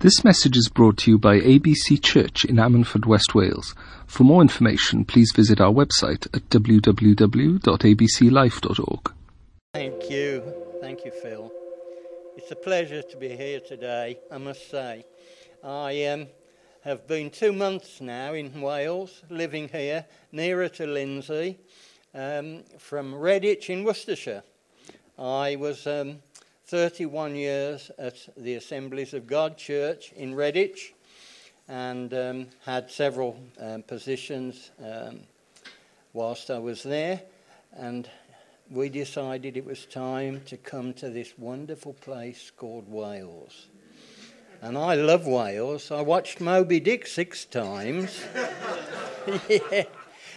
This message is brought to you by ABC Church in Ammanford, West Wales. For more information, please visit our website at www.abclife.org. Thank you. Thank you, Phil. It's a pleasure to be here today, I must say. I um, have been two months now in Wales, living here, nearer to Lindsay, um, from Redditch in Worcestershire. I was um, 31 years at the Assemblies of God Church in Redditch and um, had several um, positions um, whilst I was there. And we decided it was time to come to this wonderful place called Wales. And I love Wales. I watched Moby Dick six times. yeah.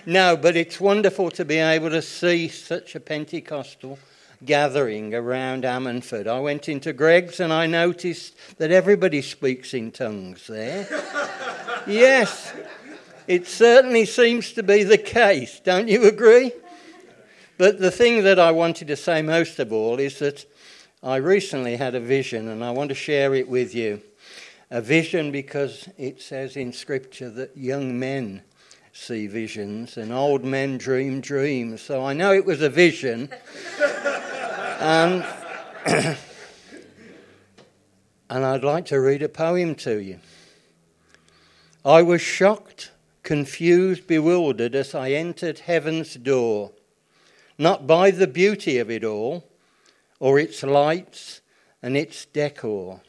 No, but it's wonderful to be able to see such a Pentecostal gathering around Ammanford. I went into Greggs and I noticed that everybody speaks in tongues there. yes, it certainly seems to be the case. Don't you agree? But the thing that I wanted to say most of all is that I recently had a vision and I want to share it with you. A vision because it says in Scripture that young men see visions and old men dream dreams. So I know it was a vision. And, um, and I'd like to read a poem to you. I was shocked, confused, bewildered as I entered heaven's door, not by the beauty of it all, or its lights and its decor.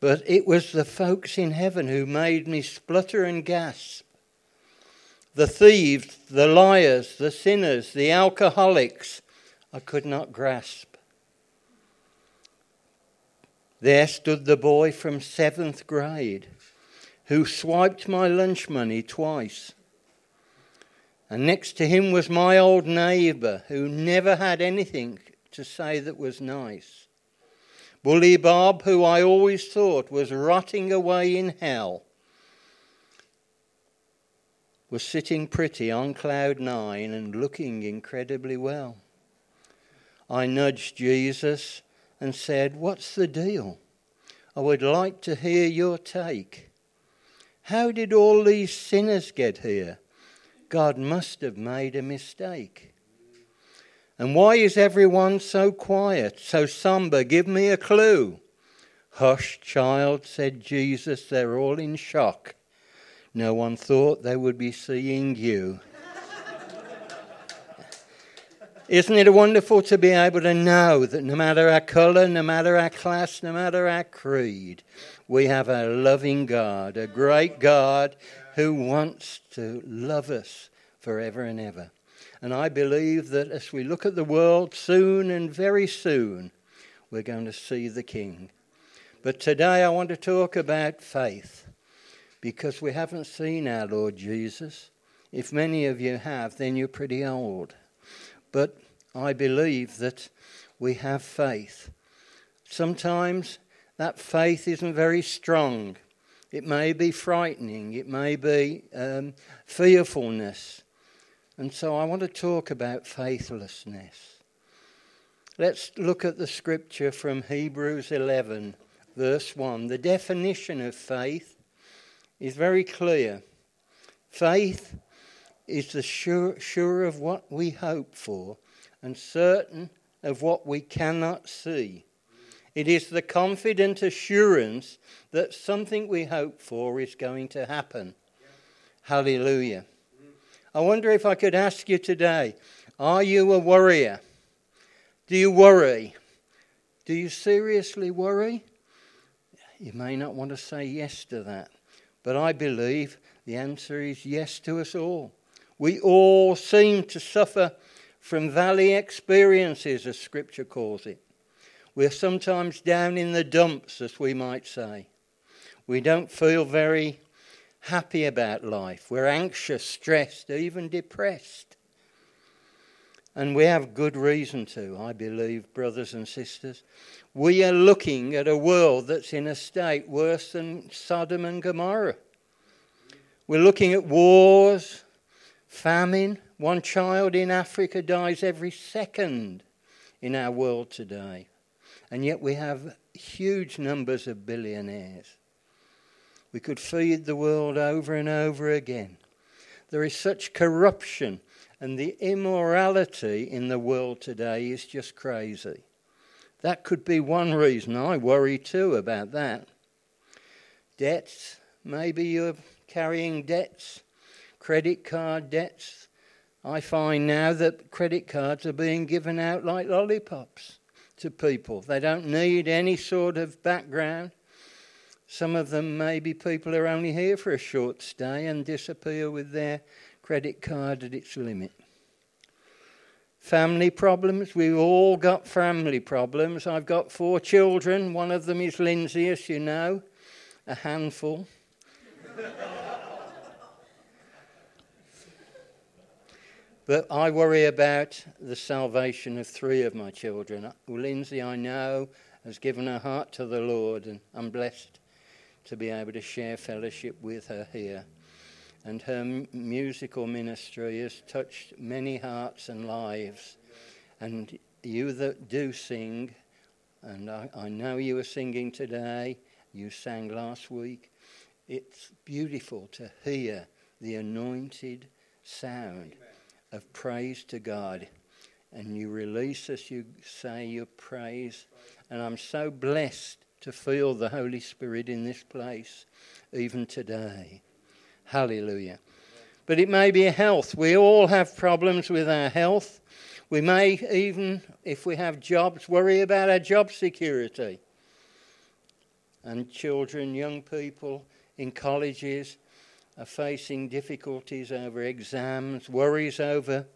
But it was the folks in heaven who made me splutter and gasp. The thieves, the liars, the sinners, the alcoholics, I could not grasp. There stood the boy from seventh grade who swiped my lunch money twice. And next to him was my old neighbour who never had anything to say that was nice. Bully Bob, who I always thought was rotting away in hell, was sitting pretty on cloud nine and looking incredibly well. I nudged Jesus and said, What's the deal? I would like to hear your take. How did all these sinners get here? God must have made a mistake. And why is everyone so quiet, so somber? Give me a clue. Hush, child, said Jesus, they're all in shock. No one thought they would be seeing you. Isn't it wonderful to be able to know that no matter our colour, no matter our class, no matter our creed, we have a loving God, a great God who wants to love us forever and ever. And I believe that as we look at the world soon and very soon, we're going to see the King. But today I want to talk about faith because we haven't seen our Lord Jesus. If many of you have, then you're pretty old. But I believe that we have faith. Sometimes that faith isn't very strong. It may be frightening. It may be um, fearfulness. And so I want to talk about faithlessness. Let's look at the scripture from Hebrews 11, verse 1. The definition of faith is very clear. Faith is the sure, sure of what we hope for and certain of what we cannot see. It is the confident assurance that something we hope for is going to happen. Hallelujah. I wonder if I could ask you today are you a worrier? Do you worry? Do you seriously worry? You may not want to say yes to that, but I believe the answer is yes to us all. We all seem to suffer from valley experiences, as Scripture calls it. We're sometimes down in the dumps, as we might say. We don't feel very happy about life. We're anxious, stressed, even depressed. And we have good reason to, I believe, brothers and sisters. We are looking at a world that's in a state worse than Sodom and Gomorrah. We're looking at wars, famine, one child in Africa dies every second in our world today. And yet we have huge numbers of billionaires. We could feed the world over and over again. There is such corruption, and the immorality in the world today is just crazy. That could be one reason I worry too about that. Debts, maybe you're carrying debts, credit card debts. I find now that credit cards are being given out like lollipops to people. They don't need any sort of background. Some of them, maybe people are only here for a short stay and disappear with their credit card at its limit. Family problems, we've all got family problems. I've got four children. One of them is Lindsay, as you know, a handful. But I worry about the salvation of three of my children. Lindsay, I know, has given her heart to the Lord, and I'm blessed to be able to share fellowship with her here. And her m- musical ministry has touched many hearts and lives. And you that do sing, and I, I know you are singing today, you sang last week, it's beautiful to hear the anointed sound of praise to God. And you release as you say your praise. And I'm so blessed to feel the Holy Spirit in this place, even today. Hallelujah. But it may be health. We all have problems with our health. We may even, if we have jobs, worry about our job security. And children, young people in colleges, are facing difficulties over exams, worries over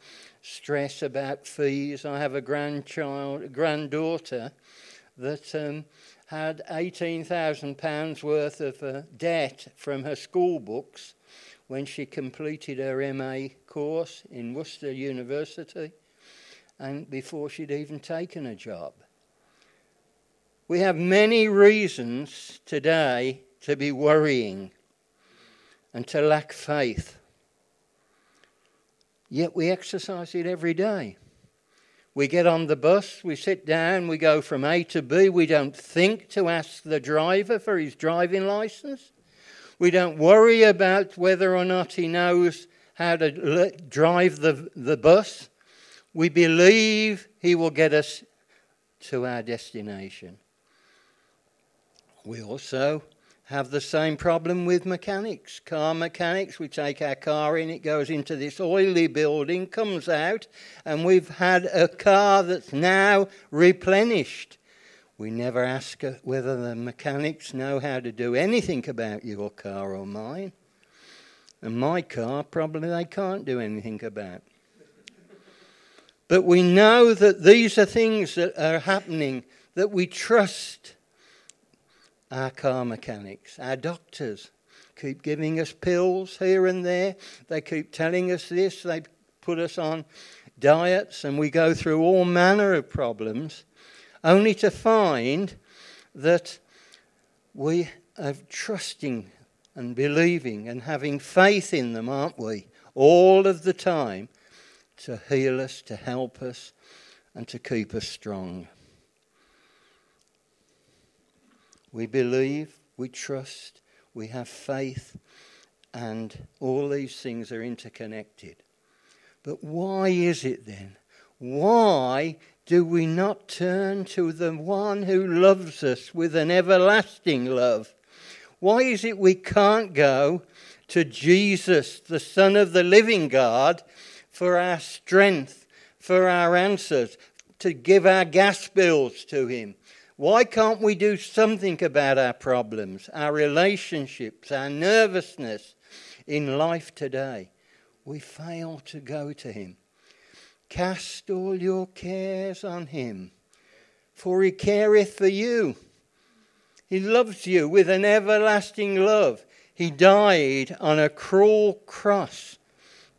stress about fees. I have a grandchild, granddaughter that um, had £18,000 worth of uh, debt from her school books when she completed her MA course in Worcester University and before she'd even taken a job. We have many reasons today to be worrying and to lack faith. Yet we exercise it every day. We get on the bus, we sit down, we go from A to B. We don't think to ask the driver for his driving license. We don't worry about whether or not he knows how to drive the, the bus. We believe he will get us to our destination. We also have the same problem with mechanics. Car mechanics, we take our car in, it goes into this oily building, comes out, and we've had a car that's now replenished. We never ask uh, whether the mechanics know how to do anything about your car or mine. And my car, probably they can't do anything about. But we know that these are things that are happening that we trust our car mechanics, our doctors keep giving us pills here and there. They keep telling us this. They put us on diets, and we go through all manner of problems, only to find that we are trusting and believing and having faith in them, aren't we? All of the time to heal us, to help us, and to keep us strong. We believe, we trust, we have faith, and all these things are interconnected. But why is it then? Why do we not turn to the one who loves us with an everlasting love? Why is it we can't go to Jesus, the Son of the living God, for our strength, for our answers, to give our gas bills to Him, why can't we do something about our problems, our relationships, our nervousness in life today? We fail to go to Him. Cast all your cares on Him, for He careth for you. He loves you with an everlasting love. He died on a cruel cross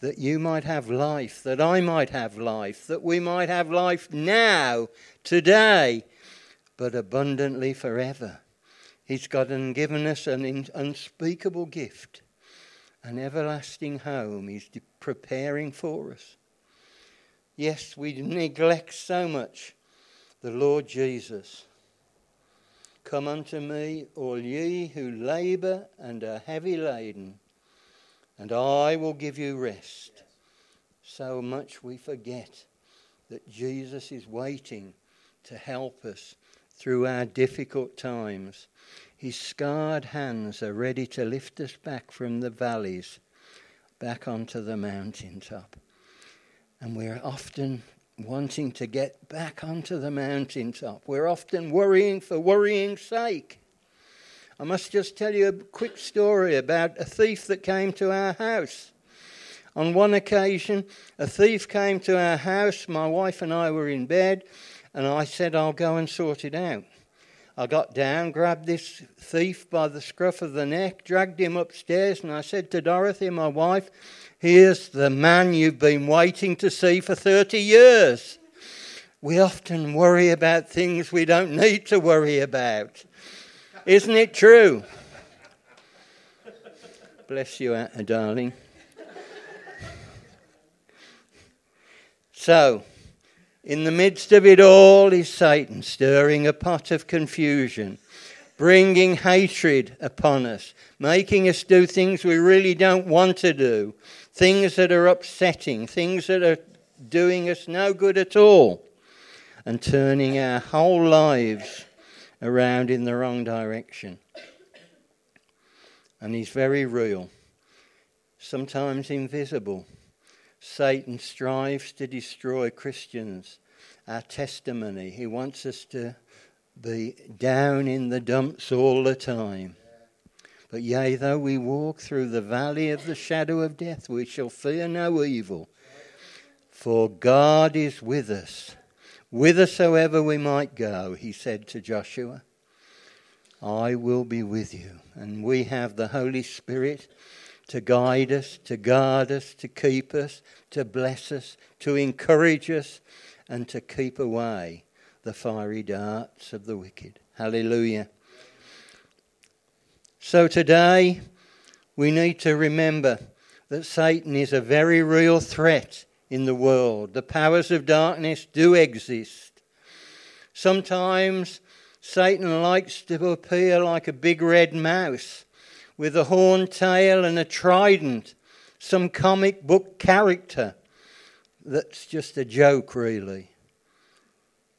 that you might have life, that I might have life, that we might have life now, today, but abundantly forever. He's got and given us an unspeakable gift, an everlasting home. He's preparing for us. Yes, we neglect so much the Lord Jesus. Come unto me, all ye who labour and are heavy laden, and I will give you rest. So much we forget that Jesus is waiting to help us through our difficult times. His scarred hands are ready to lift us back from the valleys, back onto the mountaintop. And we're often wanting to get back onto the mountaintop. We're often worrying for worrying's sake. I must just tell you a quick story about a thief that came to our house. On one occasion, a thief came to our house. My wife and I were in bed, and I said, I'll go and sort it out. I got down, grabbed this thief by the scruff of the neck, dragged him upstairs, and I said to Dorothy, my wife, Here's the man you've been waiting to see for 30 years. We often worry about things we don't need to worry about. Isn't it true? Bless you, darling. So, in the midst of it all is Satan stirring a pot of confusion, bringing hatred upon us, making us do things we really don't want to do, things that are upsetting, things that are doing us no good at all, and turning our whole lives around in the wrong direction. And he's very real, sometimes invisible. Satan strives to destroy Christians, our testimony. He wants us to be down in the dumps all the time. But yea, though we walk through the valley of the shadow of death, we shall fear no evil. For God is with us. Whithersoever we might go, he said to Joshua, I will be with you. And we have the Holy Spirit to guide us, to guard us, to keep us, to bless us, to encourage us, and to keep away the fiery darts of the wicked. Hallelujah. So today, we need to remember that Satan is a very real threat in the world. The powers of darkness do exist. Sometimes Satan likes to appear like a big red mouse with a horned tail and a trident, some comic book character that's just a joke, really.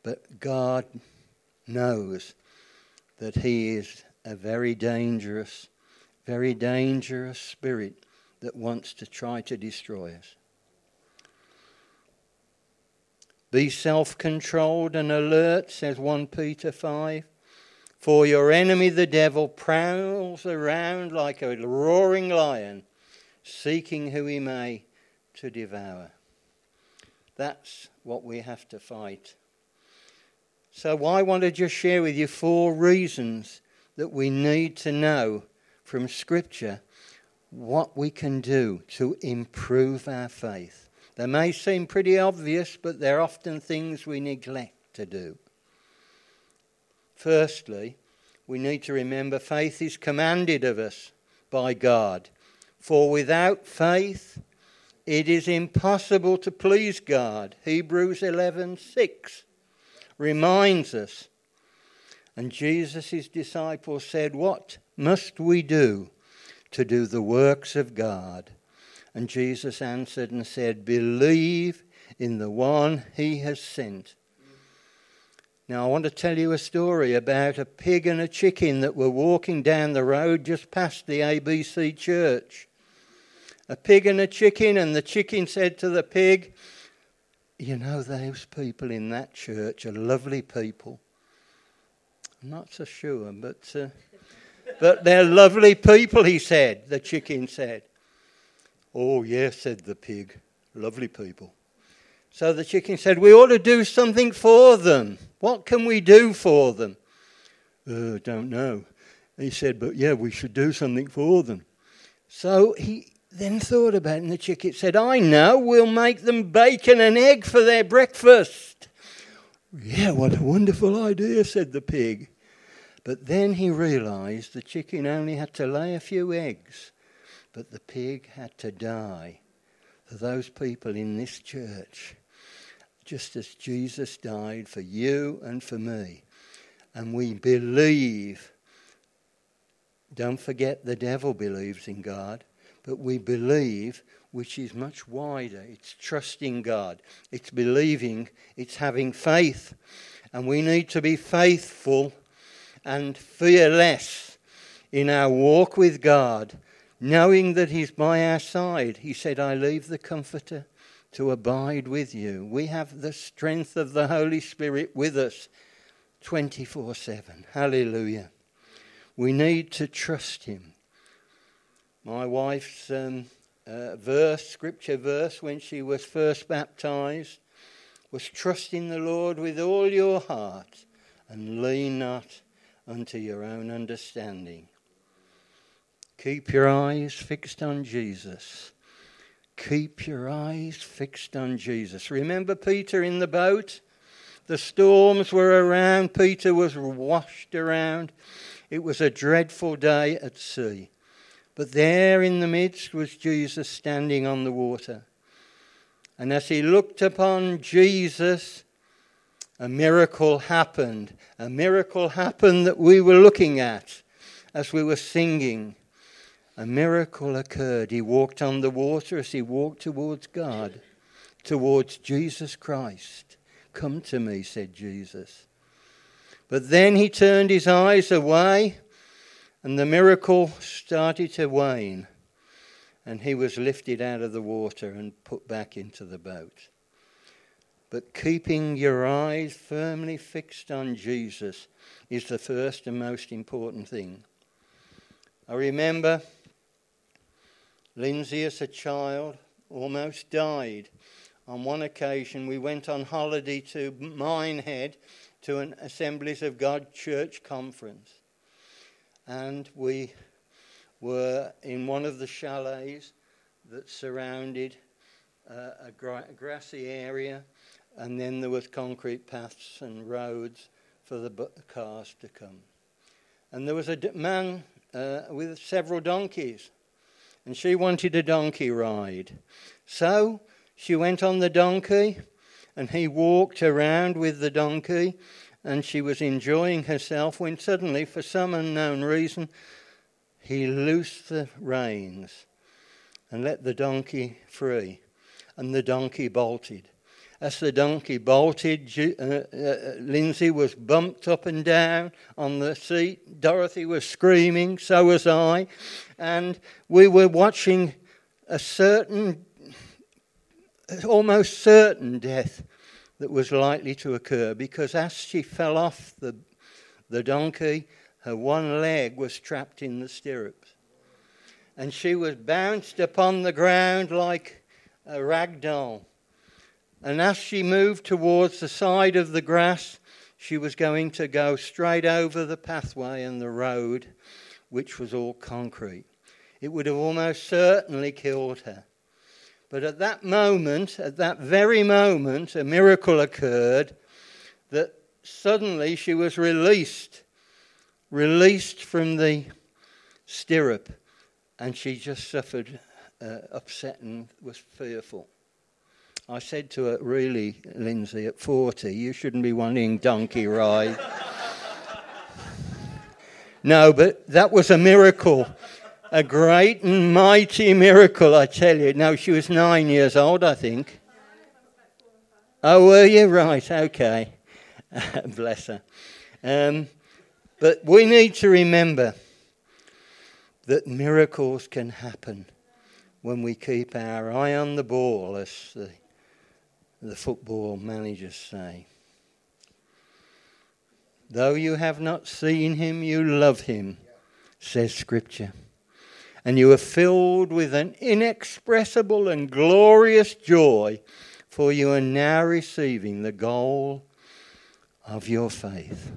But God knows that He is a very dangerous, very dangerous spirit that wants to try to destroy us. Be self controlled and alert, says 1 Peter 5. For your enemy, the devil, prowls around like a roaring lion, seeking who he may to devour. That's what we have to fight. So, I want to just share with you four reasons that we need to know from Scripture what we can do to improve our faith. They may seem pretty obvious, but they're often things we neglect to do. Firstly, we need to remember faith is commanded of us by God. For without faith, it is impossible to please God. Hebrews 11:6 reminds us and Jesus' disciples said, What must we do to do the works of God? And Jesus answered and said, Believe in the one he has sent. Now, I want to tell you a story about a pig and a chicken that were walking down the road just past the ABC church. A pig and a chicken, and the chicken said to the pig, You know, those people in that church are lovely people. I'm not so sure, but, uh, but they're lovely people, he said, the chicken said. Oh, yes, said the pig, lovely people. So the chicken said, We ought to do something for them. What can we do for them? Uh, don't know. He said, But yeah, we should do something for them. So he then thought about it, and the chicken said, I know, we'll make them bacon and egg for their breakfast. Yeah, what a wonderful idea, said the pig. But then he realized the chicken only had to lay a few eggs, but the pig had to die for those people in this church, just as Jesus died for you and for me. and we believe. Don't forget the devil believes in God, but we believe, which is much wider. It's trusting God, it's believing, it's having faith. And we need to be faithful and fearless in our walk with God, knowing that He's by our side. He said, I leave the Comforter to abide with you. We have the strength of the Holy Spirit with us 24 7. Hallelujah. We need to trust Him. My wife's um, uh, verse, scripture verse, when she was first baptized, was trust in the Lord with all your heart and lean not unto your own understanding. Keep your eyes fixed on Jesus. Keep your eyes fixed on Jesus. Remember Peter in the boat? The storms were around. Peter was washed around. It was a dreadful day at sea. But there in the midst was Jesus standing on the water. And as he looked upon Jesus, a miracle happened. A miracle happened that we were looking at as we were singing. A miracle occurred. He walked on the water as he walked towards God, towards Jesus Christ. Come to me, said Jesus. But then he turned his eyes away, and the miracle started to wane, and he was lifted out of the water and put back into the boat. But keeping your eyes firmly fixed on Jesus is the first and most important thing. I remember Lindsay, as a child, almost died. On one occasion, we went on holiday to Minehead to an Assemblies of God church conference. And we were in one of the chalets that surrounded uh, a, gra- grassy area, and then there was concrete paths and roads for the bu- cars to come. And there was a d- man uh, with several donkeys and she wanted a donkey ride. So she went on the donkey, and he walked around with the donkey, and she was enjoying herself when suddenly, for some unknown reason, he loosed the reins and let the donkey free, and the donkey bolted. As the donkey bolted, uh, uh, Lindsay was bumped up and down on the seat. Dorothy was screaming, so was I. And we were watching a certain, almost certain death that was likely to occur because as she fell off the, the donkey, her one leg was trapped in the stirrups. And she was bounced upon the ground like a rag doll. And as she moved towards the side of the grass, she was going to go straight over the pathway and the road, which was all concrete. It would have almost certainly killed her. But at that moment, at that very moment, a miracle occurred that suddenly she was released, released from the stirrup, and she just suffered uh, upset and was fearful. I said to her, Really, Lindsay, at 40, you shouldn't be wanting donkey ride. no, but that was a miracle. A great and mighty miracle, I tell you. No, she was nine years old, I think. Oh, were you? Right, okay. Bless her. Um, but we need to remember that miracles can happen when we keep our eye on the ball, as the the football managers say. Though you have not seen him, you love him, says Scripture. And you are filled with an inexpressible and glorious joy, for you are now receiving the goal of your faith.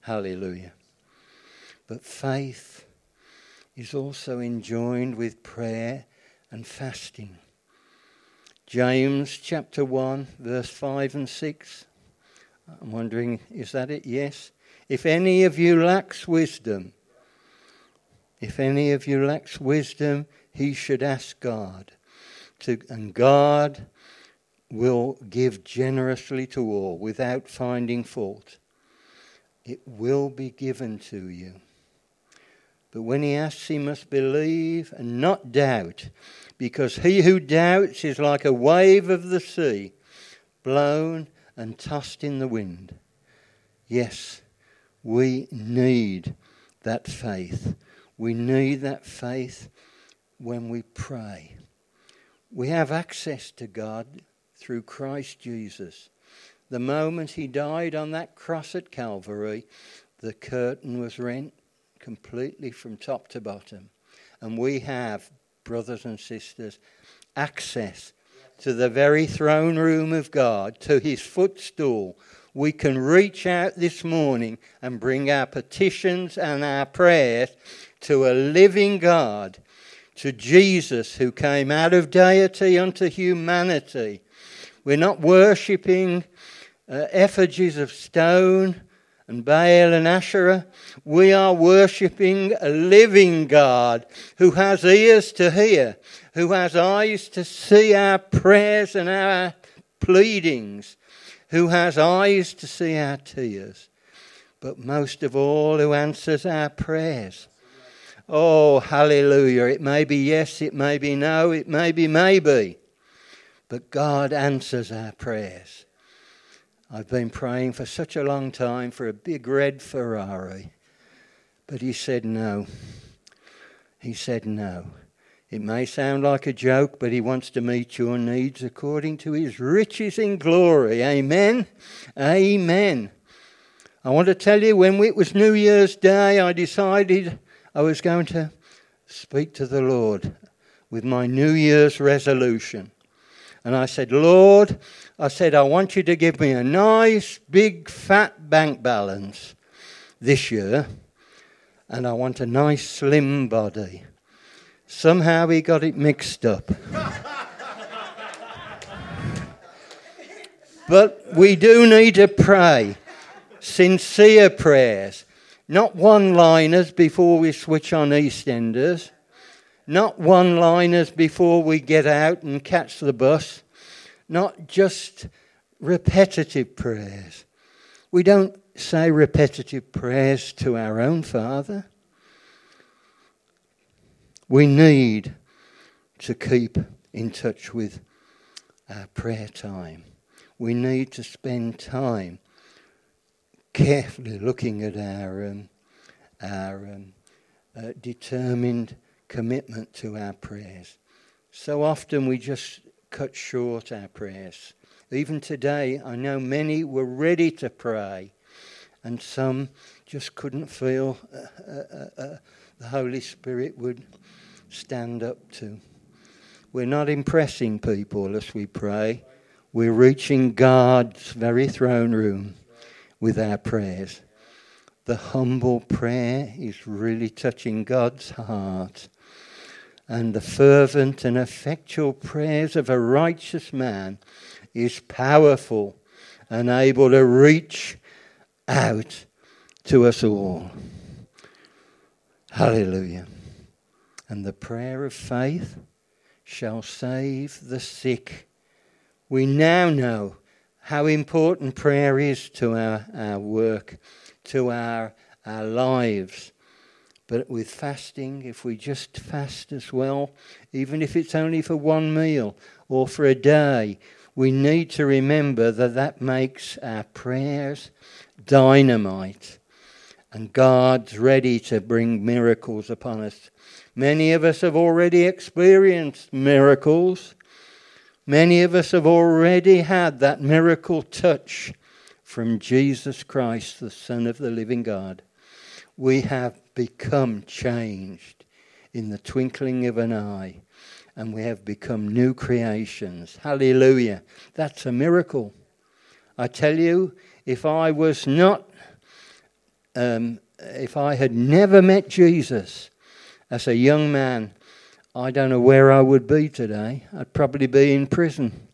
Hallelujah. But faith is also enjoined with prayer and fasting. James chapter 1, verse 5 and 6. I'm wondering, is that it? Yes. If any of you lacks wisdom, if any of you lacks wisdom, he should ask God. To, and God will give generously to all without finding fault. it will be given to you. But when he asks, he must believe and not doubt, because he who doubts is like a wave of the sea, blown and tossed in the wind. Yes, we need that faith. We need that faith when we pray. We have access to God through Christ Jesus. The moment he died on that cross at Calvary, the curtain was rent completely from top to bottom. And we have, brothers and sisters, access to the very throne room of God, to his footstool. We can reach out this morning and bring our petitions and our prayers to a living God, to Jesus who came out of deity unto humanity. We're not worshipping uh, effigies of stone and Baal and Asherah. We are worshipping a living God who has ears to hear, who has eyes to see our prayers and our pleadings, who has eyes to see our tears, but most of all, who answers our prayers. Oh, hallelujah. It may be yes, it may be no, it may be maybe, but God answers our prayers. I've been praying for such a long time for a big red Ferrari. But he said no. He said no. It may sound like a joke, but he wants to meet your needs according to his riches in glory. Amen. Amen. I want to tell you, when it was New Year's Day, I decided I was going to speak to the Lord with my New Year's resolution. And I said, Lord, I said, I want you to give me a nice, big, fat bank balance this year, and I want a nice, slim body. Somehow he got it mixed up. but we do need to pray sincere prayers, not one liners before we switch on EastEnders not one liners before we get out and catch the bus, not just repetitive prayers. We don't say repetitive prayers to our own Father. We need to keep in touch with our prayer time. We need to spend time carefully looking at our, um, our um, uh, determined commitment to our prayers. So often we just cut short our prayers. Even today, I know many were ready to pray, and some just couldn't feel uh, uh, uh, uh, the Holy Spirit would stand up to. We're not impressing people as we pray, we're reaching God's very throne room with our prayers. The humble prayer is really touching God's heart and the fervent and effectual prayers of a righteous man is powerful and able to reach out to us all. Hallelujah. And the prayer of faith shall save the sick. We now know how important prayer is to our, our work, to our, our lives. But with fasting, if we just fast as well, even if it's only for one meal or for a day, we need to remember that that makes our prayers dynamite. And God's ready to bring miracles upon us. Many of us have already experienced miracles. Many of us have already had that miracle touch from Jesus Christ, the Son of the living God. We have become changed in the twinkling of an eye and we have become new creations. Hallelujah. That's a miracle. I tell you, if I was not, um, if I had never met Jesus as a young man, I don't know where I would be today. I'd probably be in prison.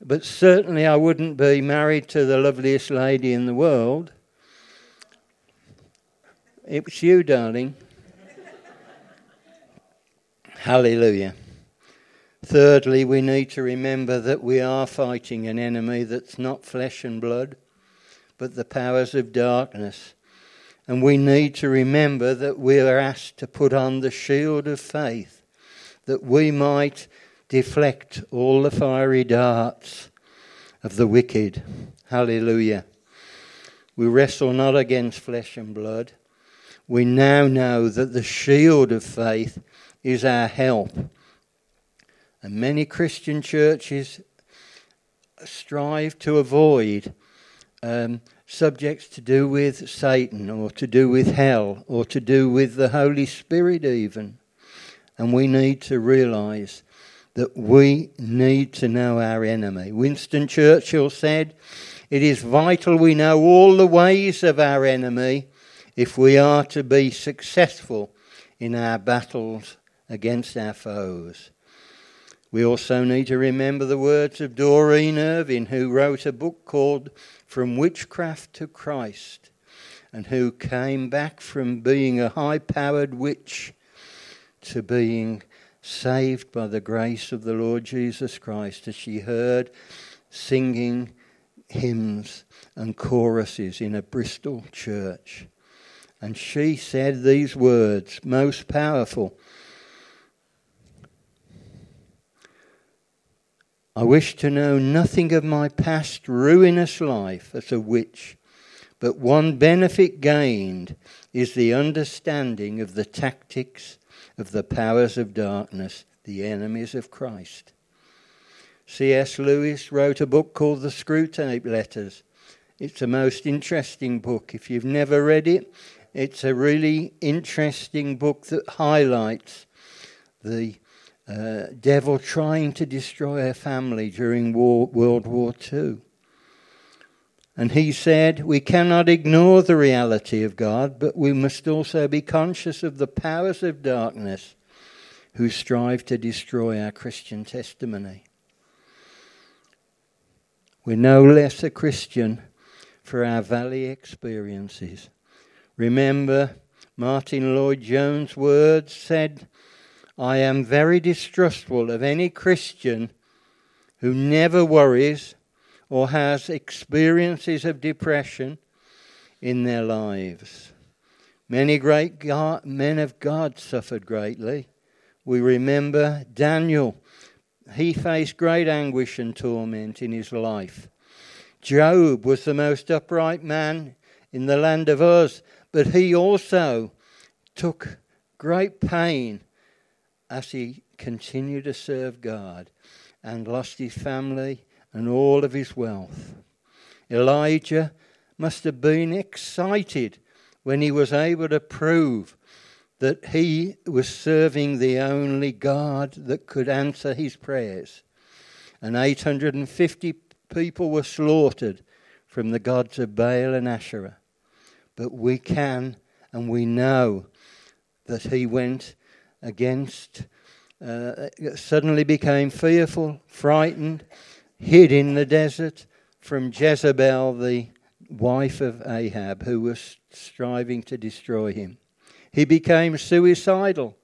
But certainly I wouldn't be married to the loveliest lady in the world. It was you, darling. Hallelujah. Thirdly, we need to remember that we are fighting an enemy that's not flesh and blood, but the powers of darkness. And we need to remember that we are asked to put on the shield of faith, that we might deflect all the fiery darts of the wicked. Hallelujah. We wrestle not against flesh and blood. We now know that the shield of faith is our help. And many Christian churches strive to avoid um, subjects to do with Satan or to do with hell or to do with the Holy Spirit, even. And we need to realize that we need to know our enemy. Winston Churchill said, It is vital we know all the ways of our enemy if we are to be successful in our battles against our foes. We also need to remember the words of Doreen Irvine, who wrote a book called From Witchcraft to Christ, and who came back from being a high powered witch to being saved by the grace of the Lord Jesus Christ as she heard singing hymns and choruses in a Bristol church. And she said these words, most powerful. I wish to know nothing of my past ruinous life as a witch, but one benefit gained is the understanding of the tactics of the powers of darkness, the enemies of Christ. C.S. Lewis wrote a book called The Screwtape Letters. It's a most interesting book. If you've never read it, it's a really interesting book that highlights the uh, devil trying to destroy a family during war, World War II. And he said, We cannot ignore the reality of God, but we must also be conscious of the powers of darkness who strive to destroy our Christian testimony. We're no less a Christian for our valley experiences. Remember, Martyn Lloyd-Jones' words said, I am very distrustful of any Christian who never worries or has experiences of depression in their lives. Many great God, men of God suffered greatly. We remember Daniel. He faced great anguish and torment in his life. Job was the most upright man in the land of Uz, but he also took great pain as he continued to serve God and lost his family and all of his wealth. Elijah must have been excited when he was able to prove that he was serving the only God that could answer his prayers. And 850 people were slaughtered from the gods of Baal and Asherah. But we can and we know that he went against, uh, suddenly became fearful, frightened, hid in the desert from Jezebel, the wife of Ahab, who was striving to destroy him. He became suicidal.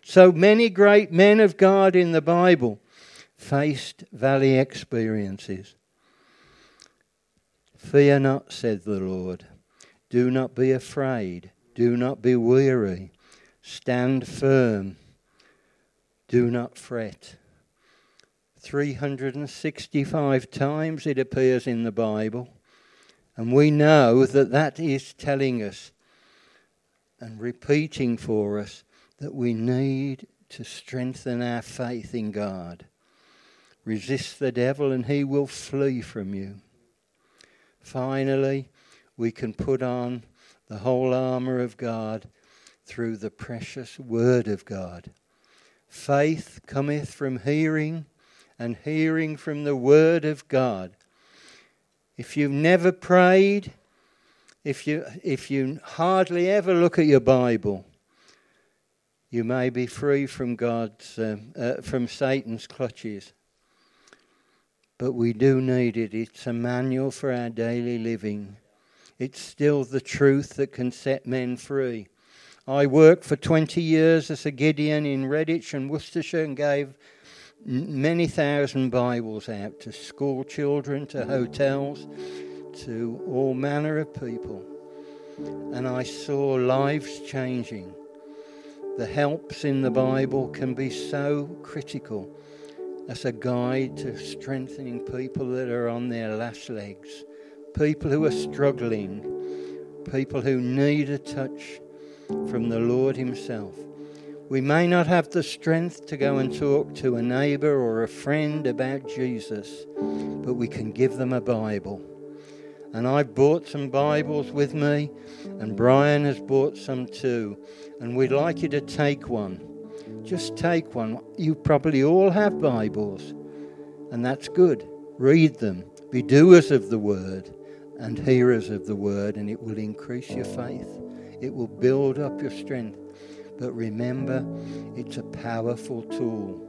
So many great men of God in the Bible faced valley experiences. Fear not, said the Lord. Do not be afraid. Do not be weary. Stand firm. Do not fret. 365 times it appears in the Bible. And we know that that is telling us and repeating for us that we need to strengthen our faith in God. Resist the devil and he will flee from you. Finally, we can put on the whole armour of God through the precious Word of God. Faith cometh from hearing, and hearing from the Word of God. If you've never prayed, if you, if you hardly ever look at your Bible, you may be free from God's, um, uh, from Satan's clutches. But we do need it. It's a manual for our daily living. It's still the truth that can set men free. I worked for 20 years as a Gideon in Redditch and Worcestershire and gave many thousand Bibles out to school children, to hotels, to all manner of people, and I saw lives changing. The helps in the Bible can be so critical as a guide to strengthening people that are on their last legs, people who are struggling, people who need a touch from the Lord Himself. We may not have the strength to go and talk to a neighbour or a friend about Jesus, but we can give them a Bible. And I've bought some Bibles with me, and Brian has bought some too. And we'd like you to take one. Just take one. You probably all have Bibles, and that's good. Read them. Be doers of the word and hearers of the word, and it will increase your faith. It will build up your strength. But remember, it's a powerful tool,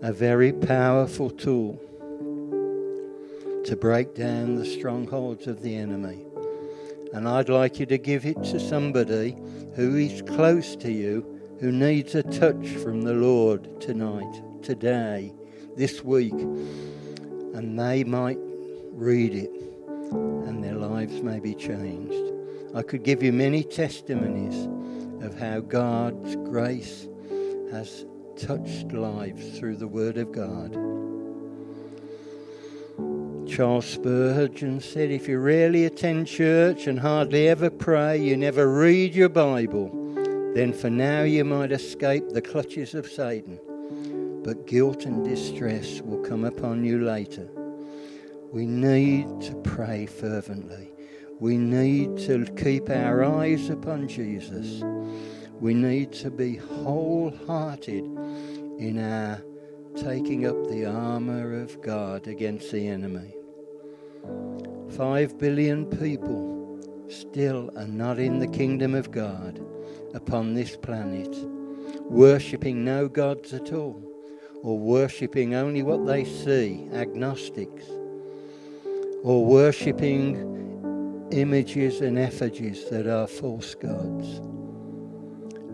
a very powerful tool to break down the strongholds of the enemy. And I'd like you to give it to somebody who is close to you, who needs a touch from the Lord tonight, today, this week. And they might read it and their lives may be changed. I could give you many testimonies of how God's grace has touched lives through the Word of God. Charles Spurgeon said, If you rarely attend church and hardly ever pray, you never read your Bible, then for now you might escape the clutches of Satan. But guilt and distress will come upon you later. We need to pray fervently. We need to keep our eyes upon Jesus. We need to be wholehearted in our taking up the armour of God against the enemy. Five billion people still are not in the kingdom of God upon this planet, worshipping no gods at all, or worshipping only what they see, agnostics, or worshipping images and effigies that are false gods.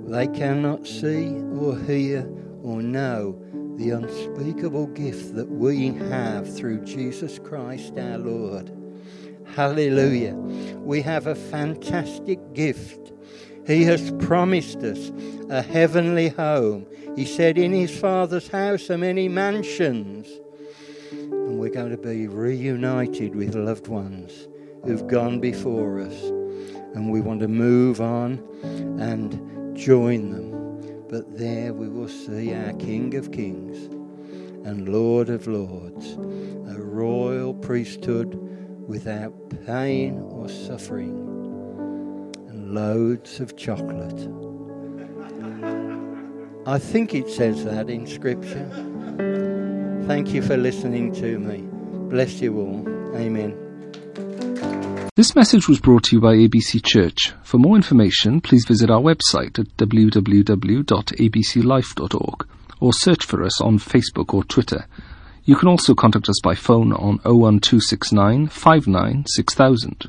They cannot see or hear or know the unspeakable gift that we have through Jesus Christ our Lord. Hallelujah. We have a fantastic gift. He has promised us a heavenly home. He said, In his Father's house are many mansions. And we're going to be reunited with loved ones who've gone before us. And we want to move on and join them. But there we will see our King of Kings and Lord of Lords, a royal priesthood without pain or suffering, and loads of chocolate. I think it says that in Scripture. Thank you for listening to me. Bless you all. Amen. This message was brought to you by ABC Church. For more information, please visit our website at www.abclife.org or search for us on Facebook or Twitter. You can also contact us by phone on 01269 596000.